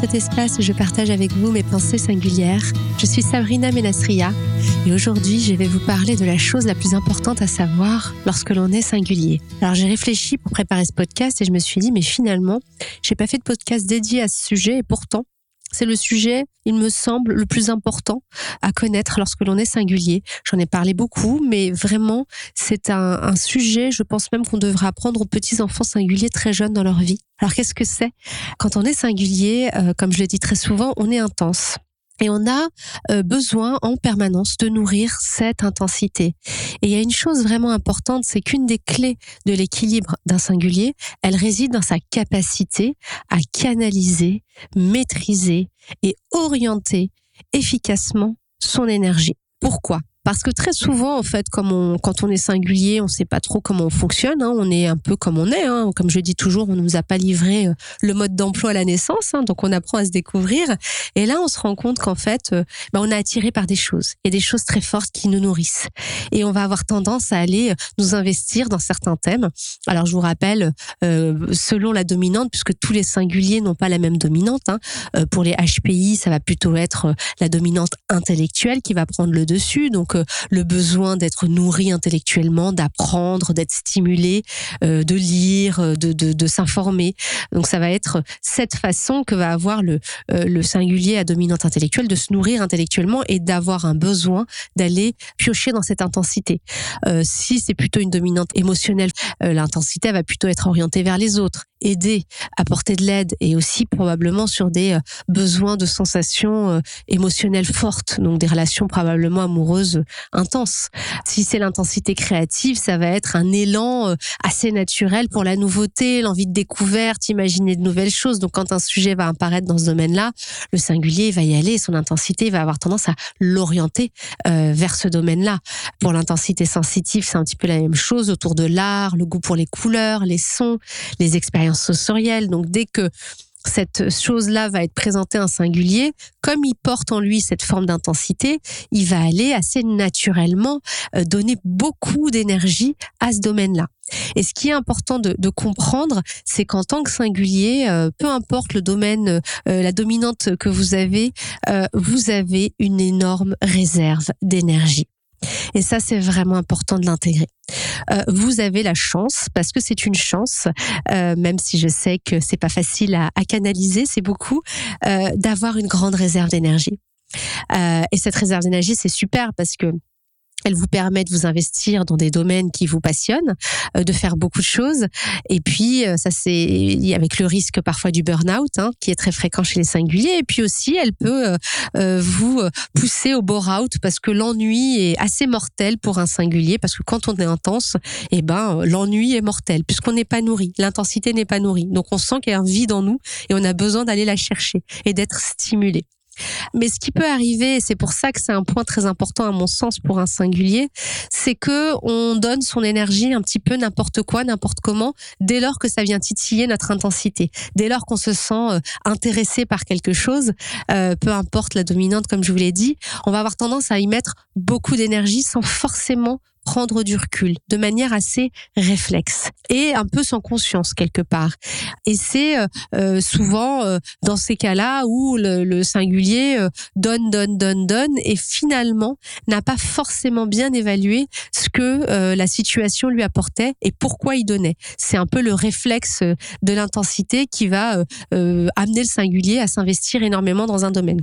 cet espace où je partage avec vous mes pensées singulières. Je suis Sabrina Menasria et aujourd'hui je vais vous parler de la chose la plus importante à savoir lorsque l'on est singulier. Alors j'ai réfléchi pour préparer ce podcast et je me suis dit mais finalement j'ai pas fait de podcast dédié à ce sujet et pourtant c'est le sujet, il me semble, le plus important à connaître lorsque l'on est singulier. J'en ai parlé beaucoup, mais vraiment, c'est un, sujet, je pense même qu'on devrait apprendre aux petits enfants singuliers très jeunes dans leur vie. Alors qu'est-ce que c'est? Quand on est singulier, euh, comme je le dis très souvent, on est intense. Et on a euh, besoin en permanence de nourrir cette intensité. Et il y a une chose vraiment importante, c'est qu'une des clés de l'équilibre d'un singulier, elle réside dans sa capacité à canaliser, maîtriser et orienter efficacement son énergie. Pourquoi? Parce que très souvent, en fait, quand on est singulier, on ne sait pas trop comment on fonctionne. Hein, on est un peu comme on est. Hein. Comme je dis toujours, on ne nous a pas livré euh, le mode d'emploi à la naissance. Hein, donc, on apprend à se découvrir. Et là, on se rend compte qu'en fait, euh, bah, on est attiré par des choses. et des choses très fortes qui nous nourrissent. Et on va avoir tendance à aller euh, nous investir dans certains thèmes. Alors, je vous rappelle, selon la dominante, puisque tous les singuliers n'ont pas la même dominante. Pour les HPI, ça va plutôt être la dominante intellectuelle qui va prendre le dessus. Donc, le besoin d'être nourri intellectuellement, d'apprendre, d'être stimulé, euh, de lire, euh, de, de, s'informer. Donc ça va être cette façon que va avoir le, euh, le singulier à dominante intellectuelle de se nourrir intellectuellement et d'avoir un besoin d'aller piocher dans cette intensité. si c'est plutôt une dominante émotionnelle, l'intensité va plutôt être orientée vers les autres aider, apporter de l'aide et aussi probablement sur des euh, besoins de sensations euh, émotionnelles fortes, donc des relations probablement amoureuses intenses. Si c'est l'intensité créative, ça va être un élan euh, assez naturel pour la nouveauté, l'envie de découverte, imaginer de nouvelles choses. Donc quand un sujet va apparaître dans ce domaine-là, le singulier va y aller, son intensité va avoir tendance à l'orienter vers ce domaine-là. Pour l'intensité sensitive, c'est un petit peu la même chose autour de l'art, le goût pour les couleurs, les sons, les expériences Donc dès que cette chose-là va être présentée en singulier, comme il porte en lui cette forme d'intensité, il va aller assez naturellement euh, donner beaucoup d'énergie à ce domaine-là. Et ce qui est important de, comprendre, c'est qu'en tant que singulier, euh, peu importe le domaine, euh, la dominante que vous avez, vous avez une énorme réserve d'énergie. Et ça, c'est vraiment important de l'intégrer. Euh, vous avez la chance, parce que c'est une chance, euh, même si je sais que c'est pas facile à, canaliser, c'est beaucoup, euh, d'avoir une grande réserve d'énergie. et cette réserve d'énergie, c'est super parce que elle vous permet de vous investir dans des domaines qui vous passionnent, euh, de faire beaucoup de choses. Et puis, euh, ça c'est avec le risque parfois du burn-out, hein, qui est très fréquent chez les singuliers. Et puis aussi, elle peut euh, vous pousser au bore-out parce que l'ennui est assez mortel pour un singulier. Parce que quand on est intense, eh ben, l'ennui est mortel puisqu'on n'est pas nourri. L'intensité n'est pas nourrie. Donc, on sent qu'il y a un vide en nous et on a besoin d'aller la chercher et d'être stimulé. Mais ce qui peut arriver, c'est pour ça que c'est un point très important à mon sens pour un singulier, c'est que on donne son énergie un petit peu n'importe quoi, n'importe comment, dès lors que ça vient titiller notre intensité, dès lors qu'on se sent euh, intéressé par quelque chose, euh, peu importe la dominante, comme je vous l'ai dit, on va avoir tendance à y mettre beaucoup d'énergie sans forcément prendre du recul de manière assez réflexe et un peu sans conscience quelque part. Et c'est euh, euh, souvent euh, dans ces cas-là où le, singulier donne, donne, donne, donne et finalement n'a pas forcément bien évalué ce que la situation lui apportait et pourquoi il donnait. C'est un peu le réflexe de l'intensité qui va amener le singulier à s'investir énormément dans un domaine.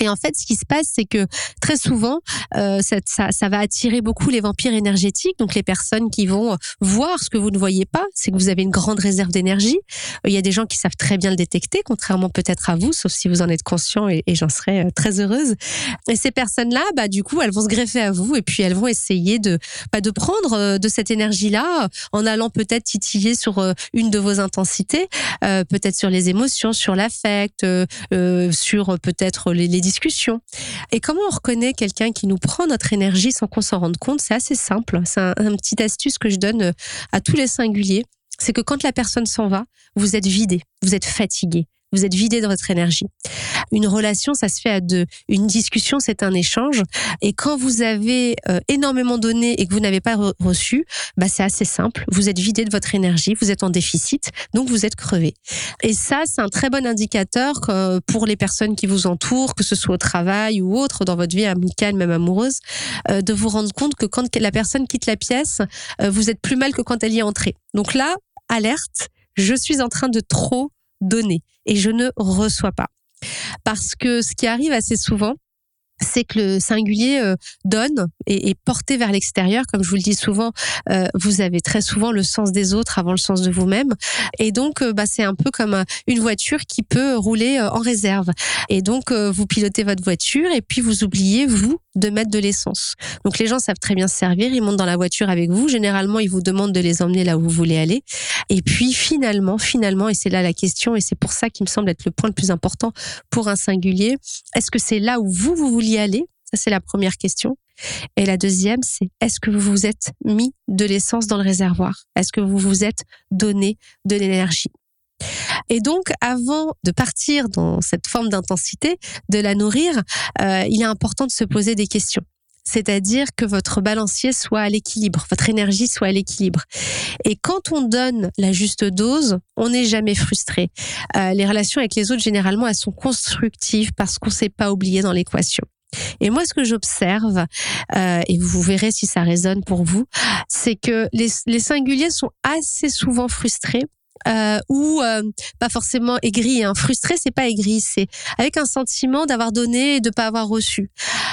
Et en fait, ce qui se passe, c'est que très souvent, euh, ça, va attirer beaucoup les vampires énergétiques, donc les personnes qui vont voir ce que vous ne voyez pas, c'est que vous avez une grande réserve d'énergie. Il y a des gens qui savent très bien le détecter, contrairement peut-être à vous, sauf si vous en êtes conscient, et, j'en serais euh, très heureuse. Et ces personnes-là, bah du coup, elles vont se greffer à vous, et puis elles vont essayer de bah, de prendre euh, de cette énergie-là en allant peut-être titiller sur une de vos intensités, peut-être sur les émotions, sur l'affect, sur peut-être les, les Et comment on reconnaît quelqu'un qui nous prend notre énergie sans qu'on s'en rende compte? C'est assez simple. C'est un, un petit astuce que je donne euh, à tous les singuliers. C'est que quand la personne s'en va, vous êtes vidé, vous êtes fatigué vous êtes vidé de votre énergie. Une relation, ça se fait à deux. Une discussion, c'est un échange. Et quand vous avez euh, énormément donné et que vous n'avez pas reçu, bah c'est assez simple. Vous êtes vidé de votre énergie, vous êtes en déficit, donc vous êtes crevé. Et ça, c'est un très bon indicateur euh, pour les personnes qui vous entourent, que ce soit au travail ou autre, dans votre vie amicale, même amoureuse, euh, de vous rendre compte que quand la personne quitte la pièce, vous êtes plus mal que quand elle y est entrée. Donc là, alerte, je suis en train de trop donner et je ne reçois pas. Parce que ce qui arrive assez souvent, c'est que le singulier euh, donne et est porté vers l'extérieur. Comme je vous le dis souvent, euh, vous avez très souvent le sens des autres avant le sens de vous-même. Et donc, euh, bah, c'est un peu comme une voiture qui peut rouler en réserve. Et donc, vous pilotez votre voiture et puis vous oubliez, vous, de mettre de l'essence. Donc les gens savent très bien se servir, ils montent dans la voiture avec vous. Généralement, ils vous demandent de les emmener là où vous voulez aller. Et puis finalement, finalement, et c'est là la question, et c'est pour ça qui me semble être le point le plus important pour un singulier, est-ce que c'est là où vous, vous vouliez aller? Ça, c'est la première question. Et la deuxième, c'est est-ce que vous vous êtes mis de l'essence dans le réservoir? Est-ce que vous vous êtes donné de l'énergie? Et donc, avant de partir dans cette forme d'intensité, de la nourrir, euh, il est important de se poser des questions c'est-à-dire que votre balancier soit à l'équilibre, votre énergie soit à l'équilibre. Et quand on donne la juste dose, on n'est jamais frustré. Euh, les relations avec les autres, généralement, elles sont constructives parce qu'on ne s'est pas oublié dans l'équation. Et moi, ce que j'observe, euh, et vous verrez si ça résonne pour vous, c'est que les, les singuliers sont assez souvent frustrés euh, ou euh, pas forcément aigri. Hein. Frustré, c'est pas aigri, c'est avec un sentiment d'avoir donné et de pas avoir reçu.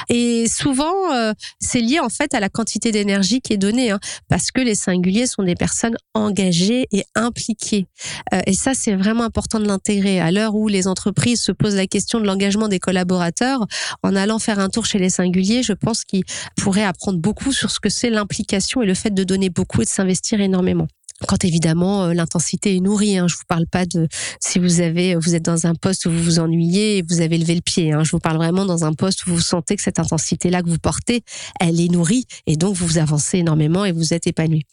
Et souvent, euh, c'est lié en fait à la quantité d'énergie qui est donnée, hein, parce que les singuliers sont des personnes engagées et impliquées. Euh, et ça, c'est vraiment important de l'intégrer. À l'heure où les entreprises se posent la question de l'engagement des collaborateurs, en allant faire un tour chez les singuliers, je pense qu'ils pourraient apprendre beaucoup sur ce que c'est l'implication et le fait de donner beaucoup et de s'investir énormément quand évidemment euh, l'intensité est nourrie. Hein. Je vous parle pas de si vous avez vous êtes dans un poste où vous vous ennuyez et vous avez levé le pied. Hein. Je vous parle vraiment dans un poste où vous sentez que cette intensité là que vous portez, elle est nourrie et donc vous avancez énormément et vous êtes épanoui.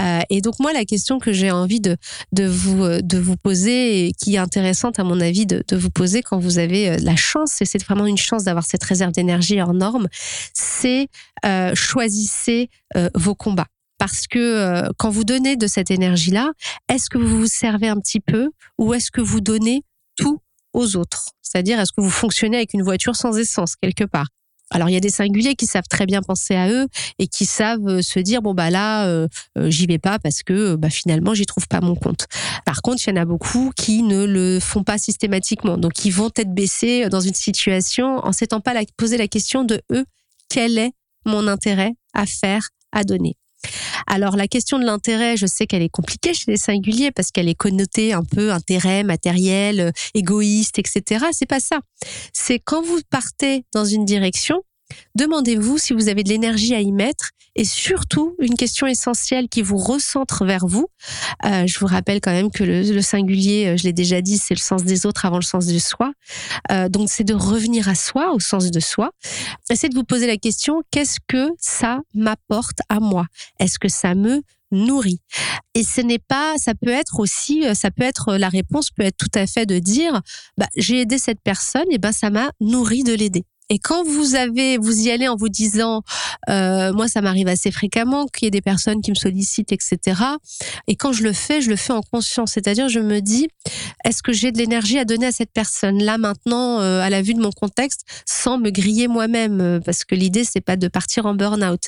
Euh, et donc moi la question que j'ai envie de de vous euh, de vous poser et qui est intéressante à mon avis de, de vous poser quand vous avez euh, la chance et c'est vraiment une chance d'avoir cette réserve d'énergie hors norme, c'est euh, choisissez vos combats parce que euh, quand vous donnez de cette énergie-là, est-ce que vous vous servez un petit peu ou est-ce que vous donnez tout aux autres? C'est-à-dire, est-ce que vous fonctionnez avec une voiture sans essence quelque part? Alors il y a des singuliers qui savent très bien penser à eux et qui savent euh, se dire bon bah là euh, j'y vais pas parce que bah finalement j'y trouve pas mon compte. Par contre, il y en a beaucoup qui ne le font pas systématiquement. Donc ils vont être baissés dans une situation en s'étant pas poser la question de eux quel est mon intérêt à faire, à donner? Alors la question de l'intérêt, je sais qu'elle est compliquée chez les singuliers parce qu'elle est connotée un peu intérêt matériel, euh, égoïste, etc. C'est pas ça. C'est quand vous partez dans une direction, Demandez-vous si vous avez de l'énergie à y mettre et surtout une question essentielle qui vous recentre vers vous. Euh, je vous rappelle quand même que le, singulier, euh, je l'ai déjà dit, c'est le sens des autres avant le sens de soi. Euh, donc c'est de revenir à soi, au sens de soi. Essayez de vous poser la question qu'est-ce que ça m'apporte à moi? Est-ce que ça me nourrit? Et ce n'est pas, ça peut être aussi, ça peut être, la réponse peut être tout à fait de dire, bah, j'ai aidé cette personne, et ben ça m'a nourri de l'aider. Et quand vous avez, vous y allez en vous disant, euh, moi ça m'arrive assez fréquemment qu'il y ait des personnes qui me sollicitent, etc. Et quand je le fais, je le fais en conscience, c'est-à-dire je me dis, est-ce que j'ai de l'énergie à donner à cette personne là maintenant, euh, à la vue de mon contexte, sans me griller moi-même, euh, parce que l'idée c'est pas de partir en burn-out?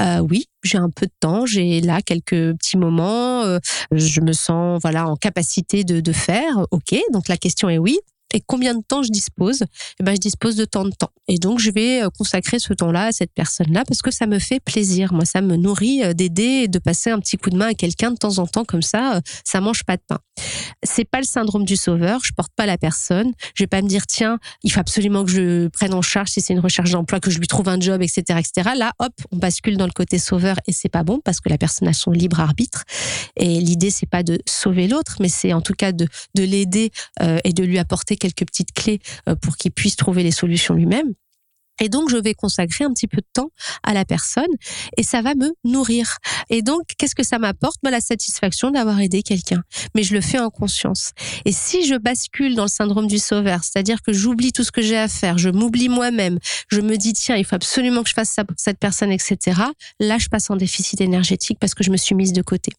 Euh, oui, j'ai un peu de temps, j'ai là quelques petits moments, euh, je me sens voilà en capacité de, de faire. Ok, donc la question est oui. Et combien de temps je dispose Eh ben, je dispose de tant de temps. Et donc, je vais euh, consacrer ce temps-là à cette personne-là parce que ça me fait plaisir. Moi, ça me nourrit euh, d'aider et de passer un petit coup de main à quelqu'un de temps en temps comme ça. Euh, ça mange pas de pain. C'est pas le syndrome du sauveur. Je porte pas la personne. Je vais pas me dire tiens, il faut absolument que je prenne en charge si c'est une recherche d'emploi, que je lui trouve un job, etc., etc. Là, hop, on bascule dans le côté sauveur et c'est pas bon parce que la personne a son libre arbitre. Et l'idée, c'est pas de sauver l'autre, mais c'est en tout cas de, de l'aider et de lui apporter quelques petites clés euh, pour qu'il puisse trouver les solutions lui-même. Et donc, je vais consacrer un petit peu de temps à la personne et ça va me nourrir. Et donc, qu'est-ce que ça m'apporte? Bah, La satisfaction d'avoir aidé quelqu'un. Mais je le fais en conscience. Et si je bascule dans le syndrome du sauveur, c'est-à-dire que j'oublie tout ce que j'ai à faire, je m'oublie moi-même, je me dis, tiens, il faut absolument que je fasse ça pour cette personne, etc., là, je passe en déficit énergétique parce que je me suis mise de côté.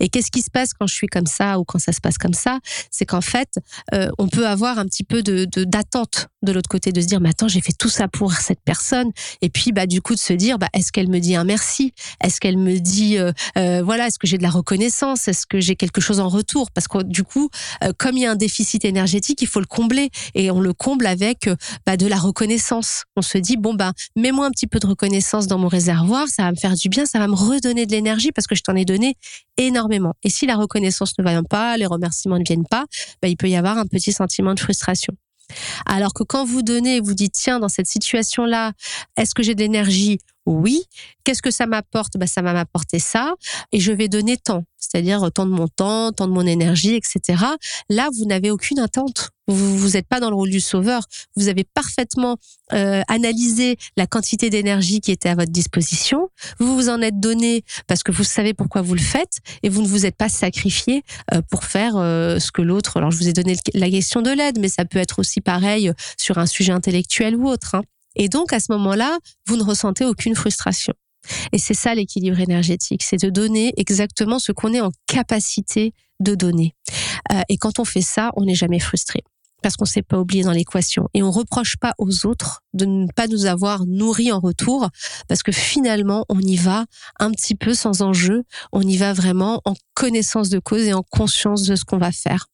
Et qu'est-ce qui se passe quand je suis comme ça ou quand ça se passe comme ça? C'est qu'en fait, euh, on peut avoir un petit peu de d'attente de, l'autre côté, de se dire, mais attends, j'ai fait tout ça pour cette personne, et puis bah du coup de se dire, bah est-ce qu'elle me dit un merci? Est-ce qu'elle me dit, euh, euh, voilà, est-ce que j'ai de la reconnaissance? Est-ce que j'ai quelque chose en retour? Parce que du coup, comme il y a un déficit énergétique, il faut le combler, et on le comble avec bah, de la reconnaissance. On se dit, bon bah mets-moi un petit peu de reconnaissance dans mon réservoir, ça va me faire du bien, ça va me redonner de l'énergie parce que je t'en ai donné énormément. Et si la reconnaissance ne vient pas, les remerciements ne viennent pas, bah, il peut y avoir un petit sentiment de frustration. Alors que quand vous donnez, vous dites, tiens, dans cette situation-là, est-ce que j'ai de l'énergie? Oui. Qu'est-ce que ça m'apporte? Bah, Ça va m'apporter ça. Et je vais donner tant, c'est-à-dire tant de mon temps, tant de mon énergie, etc. Là, vous n'avez aucune attente. Vous n'êtes pas dans le rôle du sauveur. Vous avez parfaitement euh, analysé la quantité d'énergie qui était à votre disposition. Vous vous en êtes donné parce que vous savez pourquoi vous le faites et vous ne vous êtes pas sacrifié euh, pour faire euh, ce que l'autre. Alors, je vous ai donné la question de l'aide, mais ça peut être aussi pareil sur un sujet intellectuel ou autre. Hein. Et donc, à ce moment-là, vous ne ressentez aucune frustration. Et c'est ça l'équilibre énergétique, c'est de donner exactement ce qu'on est en capacité de donner. Euh, et quand on fait ça, on n'est jamais frustré parce qu'on ne s'est pas oublié dans l'équation. Et on reproche pas aux autres de ne pas nous avoir nourris en retour, parce que finalement, on y va un petit peu sans enjeu, on y va vraiment en connaissance de cause et en conscience de ce qu'on va faire.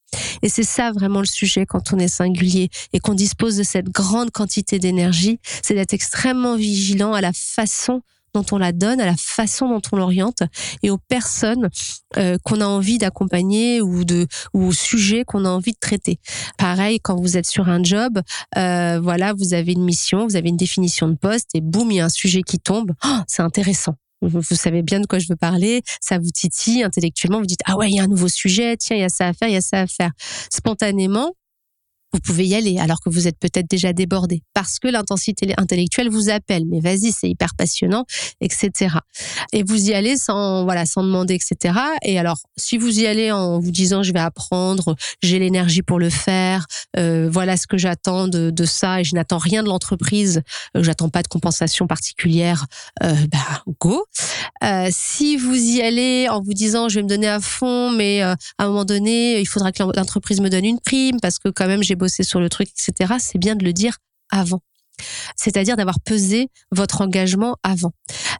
Et c'est ça vraiment le sujet quand on est singulier et qu'on dispose de cette grande quantité d'énergie, c'est d'être extrêmement vigilant à la façon dont on la donne, à la façon dont on l'oriente et aux personnes euh, qu'on a envie d'accompagner ou ou aux sujets qu'on a envie de traiter. Pareil, quand vous êtes sur un job, euh, voilà, vous avez une mission, vous avez une définition de poste et boum, il y a un sujet qui tombe. Oh, c'est intéressant vous, savez bien de quoi je veux parler, ça vous titille intellectuellement, vous dites ah ouais, il y a un nouveau sujet, tiens, il y a ça à faire, il y a ça à faire. Spontanément, vous pouvez y aller alors que vous êtes peut-être déjà débordé parce que l'intensité intellectuelle vous appelle. Mais vas-y, c'est hyper passionnant, etc. Et vous y allez sans voilà sans demander, etc. Et alors, si vous y allez en vous disant je vais apprendre, j'ai l'énergie pour le faire, euh, voilà ce que j'attends de, de, ça et je n'attends rien de l'entreprise, euh, j'attends pas de compensation particulière, euh, bah go. Euh, si vous y allez en vous disant je vais me donner à fond, mais euh, à un moment donné il faudra que l'entreprise me donne une prime parce que quand même j'ai bosser sur le truc, etc., c'est bien de le dire avant c'est-à-dire d'avoir pesé votre engagement avant.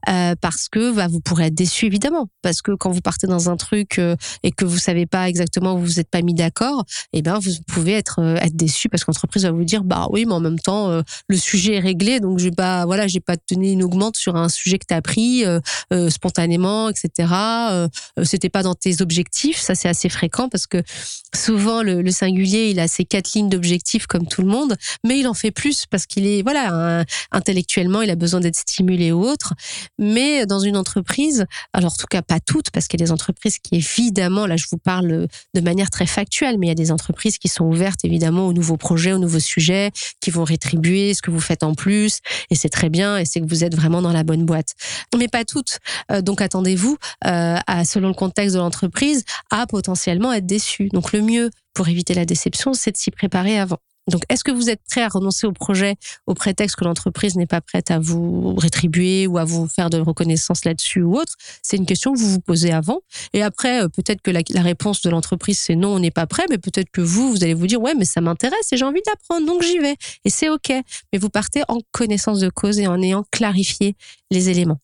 Euh, parce que bah, vous pourrez être déçu évidemment, parce que quand vous partez dans un truc euh, et que vous savez pas exactement où vous n'êtes pas mis d'accord, eh ben vous pouvez être euh, être déçu parce qu'entreprise va vous dire bah oui mais en même temps le sujet est réglé donc je vais pas voilà j'ai pas donné une augmente sur un sujet que tu as pris spontanément etc. C'était pas dans tes objectifs, ça c'est assez fréquent parce que souvent le, singulier il a ses quatre lignes d'objectifs comme tout le monde, mais il en fait plus parce qu'il est voilà, intellectuellement, il a besoin d'être stimulé ou autre. Mais dans une entreprise, alors en tout cas pas toutes, parce qu'il y a des entreprises qui évidemment, là je vous parle de manière très factuelle, mais il y a des entreprises qui sont ouvertes évidemment aux nouveaux projets, aux nouveaux sujets, qui vont rétribuer ce que vous faites en plus, et c'est très bien, et c'est que vous êtes vraiment dans la bonne boîte. Mais pas toutes. Euh, donc attendez-vous, euh, selon le contexte de l'entreprise, à potentiellement être déçu. Donc le mieux pour éviter la déception, c'est de s'y préparer avant. Donc, est-ce que vous êtes prêt à renoncer au projet au prétexte que l'entreprise n'est pas prête à vous rétribuer ou à vous faire de reconnaissance là-dessus ou autre? C'est une question que vous vous posez avant. Et après, euh, peut-être que la, réponse de l'entreprise, c'est non, on n'est pas prêt, mais peut-être que vous, vous allez vous dire, ouais, mais ça m'intéresse et j'ai envie d'apprendre, donc j'y vais. Et c'est OK. Mais vous partez en connaissance de cause et en ayant clarifié les éléments.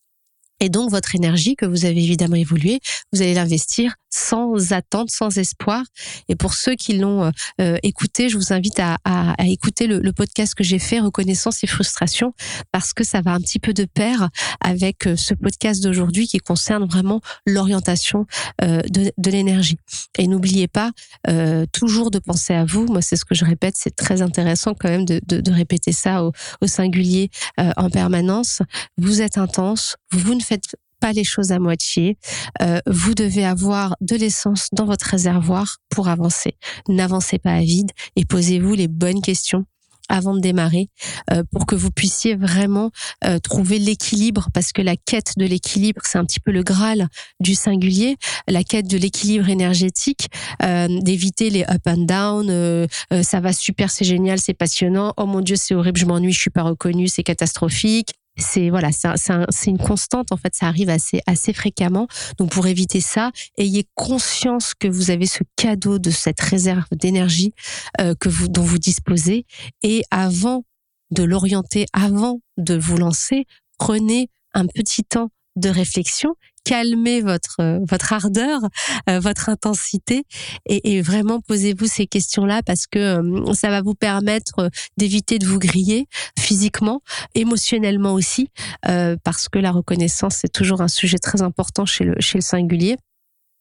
Et donc, votre énergie que vous avez évidemment évolué, vous allez l'investir sans attente, sans espoir. Et pour ceux qui l'ont euh, euh, écouté, je vous invite à, à, à écouter le, le, podcast que j'ai fait, Reconnaissance et frustration, parce que ça va un petit peu de pair avec euh, ce podcast d'aujourd'hui qui concerne vraiment l'orientation euh, de, de l'énergie. Et n'oubliez pas euh, toujours de penser à vous. Moi, c'est ce que je répète, c'est très intéressant quand même de, de, de répéter ça au, au singulier en permanence. Vous êtes intense, vous ne faites pas les choses à moitié. Euh, vous devez avoir de l'essence dans votre réservoir pour avancer. N'avancez pas à vide et posez-vous les bonnes questions avant de démarrer euh, pour que vous puissiez vraiment euh, trouver l'équilibre parce que la quête de l'équilibre c'est un petit peu le graal du singulier la quête de l'équilibre énergétique euh, d'éviter les up and down ça va super c'est génial c'est passionnant oh mon dieu c'est horrible je m'ennuie je suis pas reconnu c'est catastrophique c'est voilà, c'est une constante en fait, ça arrive assez assez fréquemment. Donc pour éviter ça, ayez conscience que vous avez ce cadeau de cette réserve d'énergie euh, que vous dont vous disposez et avant de l'orienter, avant de vous lancer, prenez un petit temps de réflexion calmer votre euh, votre ardeur, euh, votre intensité et, vraiment posez-vous ces questions-là parce que euh, ça va vous permettre d'éviter de vous griller physiquement, émotionnellement aussi, parce que la reconnaissance c'est toujours un sujet très important chez le chez le singulier.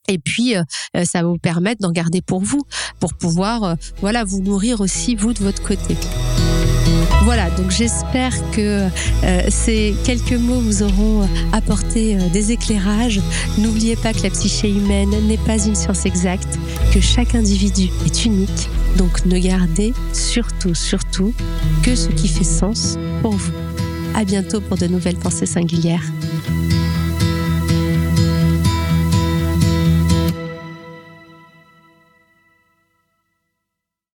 Et puis, ça va vous permettre d'en garder pour vous, pour pouvoir, voilà, vous nourrir aussi vous de votre côté. Voilà, donc j'espère que euh, ces quelques mots vous auront apporté euh, des éclairages. N'oubliez pas que la psyché humaine n'est pas une science exacte, que chaque individu est unique. Donc ne gardez surtout, surtout que ce qui fait sens pour vous. À bientôt pour de nouvelles pensées singulières.